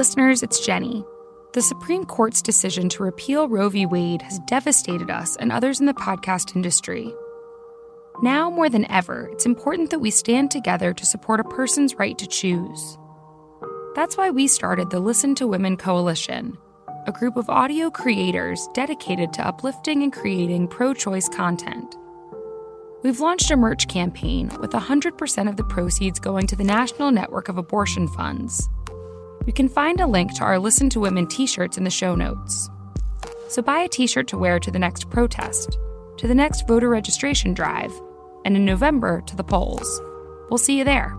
listeners, it's Jenny. The Supreme Court's decision to repeal Roe v. Wade has devastated us and others in the podcast industry. Now more than ever, it's important that we stand together to support a person's right to choose. That's why we started the Listen to Women Coalition, a group of audio creators dedicated to uplifting and creating pro choice content. We've launched a merch campaign with 100% of the proceeds going to the National Network of Abortion Funds. You can find a link to our Listen to Women t shirts in the show notes. So buy a t shirt to wear to the next protest, to the next voter registration drive, and in November to the polls. We'll see you there.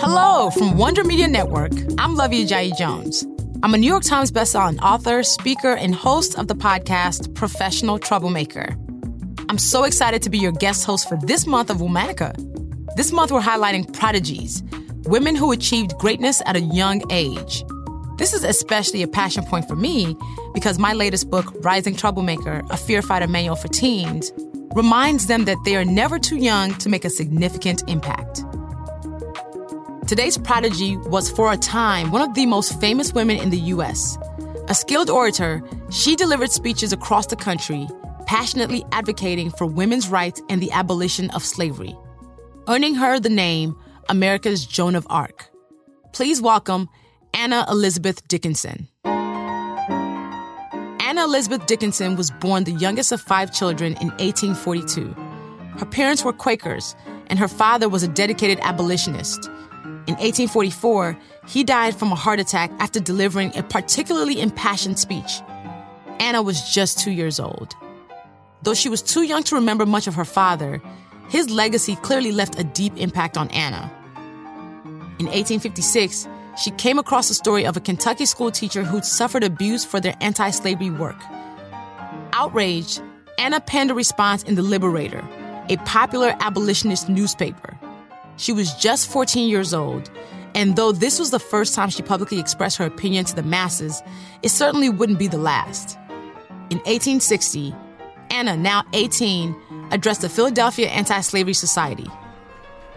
Hello from Wonder Media Network. I'm Luvvie Ajayi Jones. I'm a New York Times bestselling author, speaker, and host of the podcast Professional Troublemaker. I'm so excited to be your guest host for this month of Womanica. This month, we're highlighting prodigies, women who achieved greatness at a young age. This is especially a passion point for me because my latest book, Rising Troublemaker A Fear Fighter Manual for Teens, reminds them that they are never too young to make a significant impact. Today's prodigy was, for a time, one of the most famous women in the U.S. A skilled orator, she delivered speeches across the country, passionately advocating for women's rights and the abolition of slavery, earning her the name America's Joan of Arc. Please welcome Anna Elizabeth Dickinson. Anna Elizabeth Dickinson was born the youngest of five children in 1842. Her parents were Quakers, and her father was a dedicated abolitionist. In 1844, he died from a heart attack after delivering a particularly impassioned speech. Anna was just two years old. Though she was too young to remember much of her father, his legacy clearly left a deep impact on Anna. In 1856, she came across the story of a Kentucky school teacher who'd suffered abuse for their anti slavery work. Outraged, Anna penned a response in The Liberator, a popular abolitionist newspaper. She was just 14 years old, and though this was the first time she publicly expressed her opinion to the masses, it certainly wouldn't be the last. In 1860, Anna, now 18, addressed the Philadelphia Anti Slavery Society.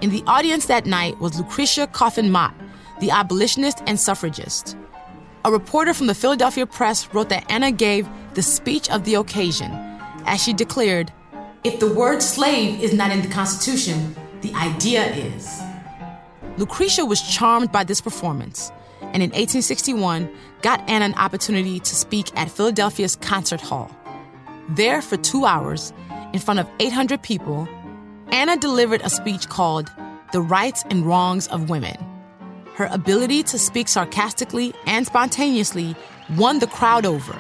In the audience that night was Lucretia Coffin Mott, the abolitionist and suffragist. A reporter from the Philadelphia Press wrote that Anna gave the speech of the occasion as she declared, If the word slave is not in the Constitution, the idea is. Lucretia was charmed by this performance, and in 1861 got Anna an opportunity to speak at Philadelphia's Concert Hall. There, for two hours, in front of 800 people, Anna delivered a speech called The Rights and Wrongs of Women. Her ability to speak sarcastically and spontaneously won the crowd over.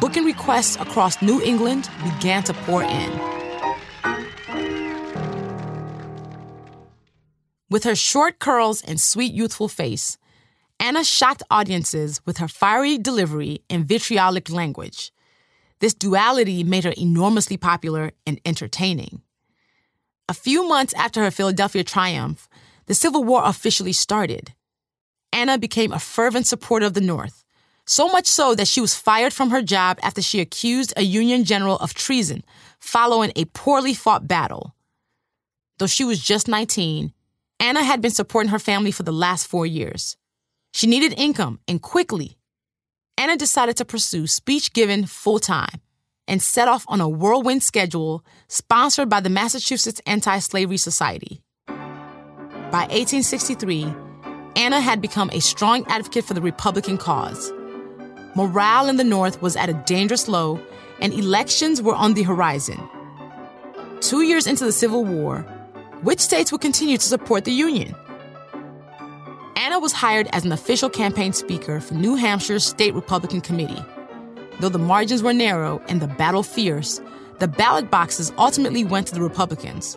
Booking requests across New England began to pour in. With her short curls and sweet youthful face, Anna shocked audiences with her fiery delivery and vitriolic language. This duality made her enormously popular and entertaining. A few months after her Philadelphia triumph, the Civil War officially started. Anna became a fervent supporter of the North, so much so that she was fired from her job after she accused a Union general of treason following a poorly fought battle. Though she was just 19, Anna had been supporting her family for the last four years. She needed income and quickly. Anna decided to pursue speech giving full time and set off on a whirlwind schedule sponsored by the Massachusetts Anti Slavery Society. By 1863, Anna had become a strong advocate for the Republican cause. Morale in the North was at a dangerous low, and elections were on the horizon. Two years into the Civil War, which states would continue to support the Union? Anna was hired as an official campaign speaker for New Hampshire's State Republican Committee. Though the margins were narrow and the battle fierce, the ballot boxes ultimately went to the Republicans.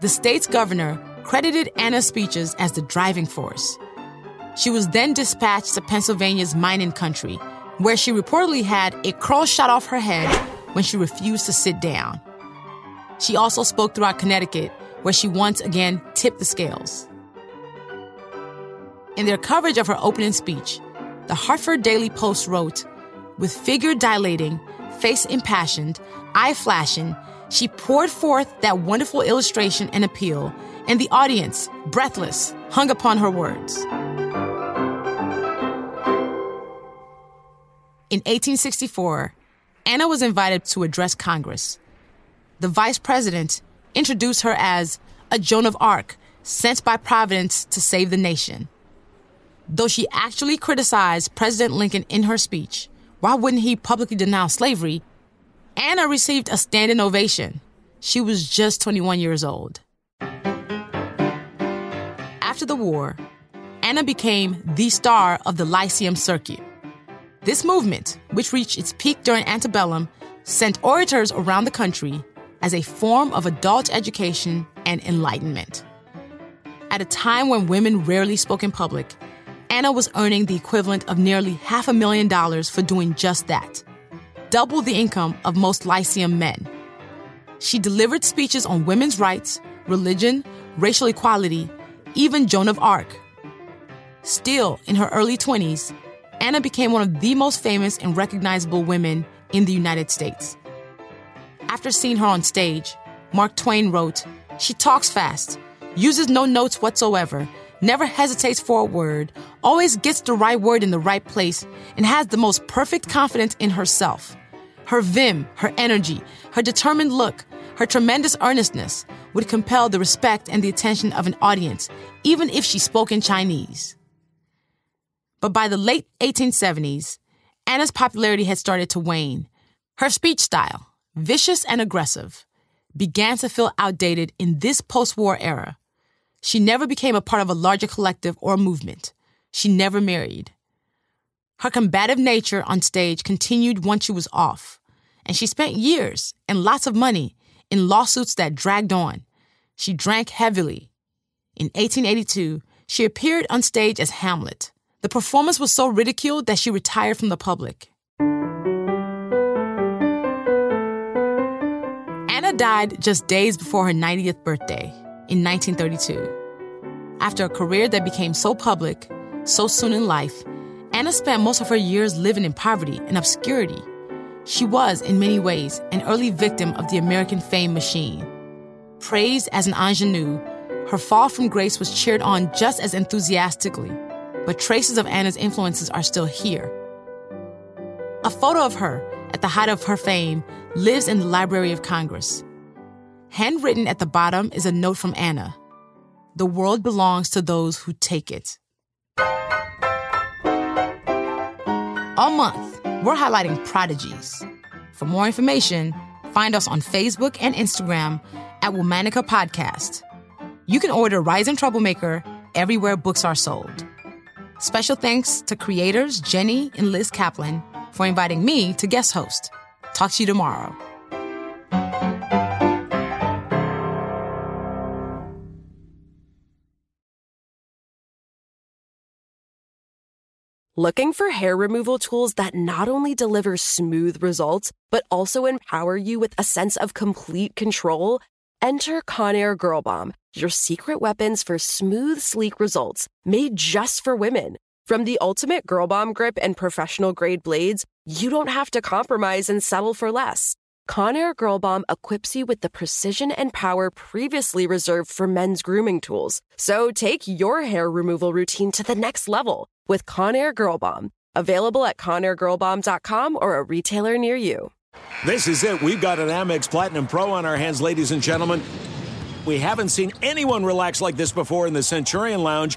The state's governor credited Anna's speeches as the driving force. She was then dispatched to Pennsylvania's mining country, where she reportedly had a crow shot off her head when she refused to sit down. She also spoke throughout Connecticut, where she once again tipped the scales. In their coverage of her opening speech, the Hartford Daily Post wrote, with figure dilating, face impassioned, eye flashing, she poured forth that wonderful illustration and appeal, and the audience, breathless, hung upon her words. In 1864, Anna was invited to address Congress. The vice president introduced her as a Joan of Arc sent by Providence to save the nation. Though she actually criticized President Lincoln in her speech, why wouldn't he publicly denounce slavery? Anna received a standing ovation. She was just 21 years old. After the war, Anna became the star of the Lyceum Circuit. This movement, which reached its peak during antebellum, sent orators around the country as a form of adult education and enlightenment. At a time when women rarely spoke in public, Anna was earning the equivalent of nearly half a million dollars for doing just that, double the income of most Lyceum men. She delivered speeches on women's rights, religion, racial equality, even Joan of Arc. Still, in her early 20s, Anna became one of the most famous and recognizable women in the United States. After seeing her on stage, Mark Twain wrote, She talks fast, uses no notes whatsoever, never hesitates for a word, always gets the right word in the right place, and has the most perfect confidence in herself. Her vim, her energy, her determined look, her tremendous earnestness would compel the respect and the attention of an audience, even if she spoke in Chinese. But by the late 1870s, Anna's popularity had started to wane. Her speech style, vicious and aggressive, began to feel outdated in this post war era. She never became a part of a larger collective or movement. She never married. Her combative nature on stage continued once she was off, and she spent years and lots of money in lawsuits that dragged on. She drank heavily. In 1882, she appeared on stage as Hamlet. The performance was so ridiculed that she retired from the public. Died just days before her 90th birthday in 1932. After a career that became so public so soon in life, Anna spent most of her years living in poverty and obscurity. She was, in many ways, an early victim of the American fame machine. Praised as an ingenue, her fall from grace was cheered on just as enthusiastically, but traces of Anna's influences are still here. A photo of her, at the height of her fame, lives in the Library of Congress. Handwritten at the bottom is a note from Anna The world belongs to those who take it. All month, we're highlighting prodigies. For more information, find us on Facebook and Instagram at Womanica Podcast. You can order Rising Troublemaker everywhere books are sold. Special thanks to creators Jenny and Liz Kaplan for inviting me to guest host. Talk to you tomorrow. Looking for hair removal tools that not only deliver smooth results, but also empower you with a sense of complete control? Enter Conair Girl Bomb, your secret weapons for smooth, sleek results made just for women. From the ultimate Girl Bomb grip and professional grade blades, you don't have to compromise and settle for less. Conair Girl Bomb equips you with the precision and power previously reserved for men's grooming tools. So take your hair removal routine to the next level with Conair Girl Bomb. Available at ConairGirlBomb.com or a retailer near you. This is it. We've got an Amex Platinum Pro on our hands, ladies and gentlemen. We haven't seen anyone relax like this before in the Centurion Lounge.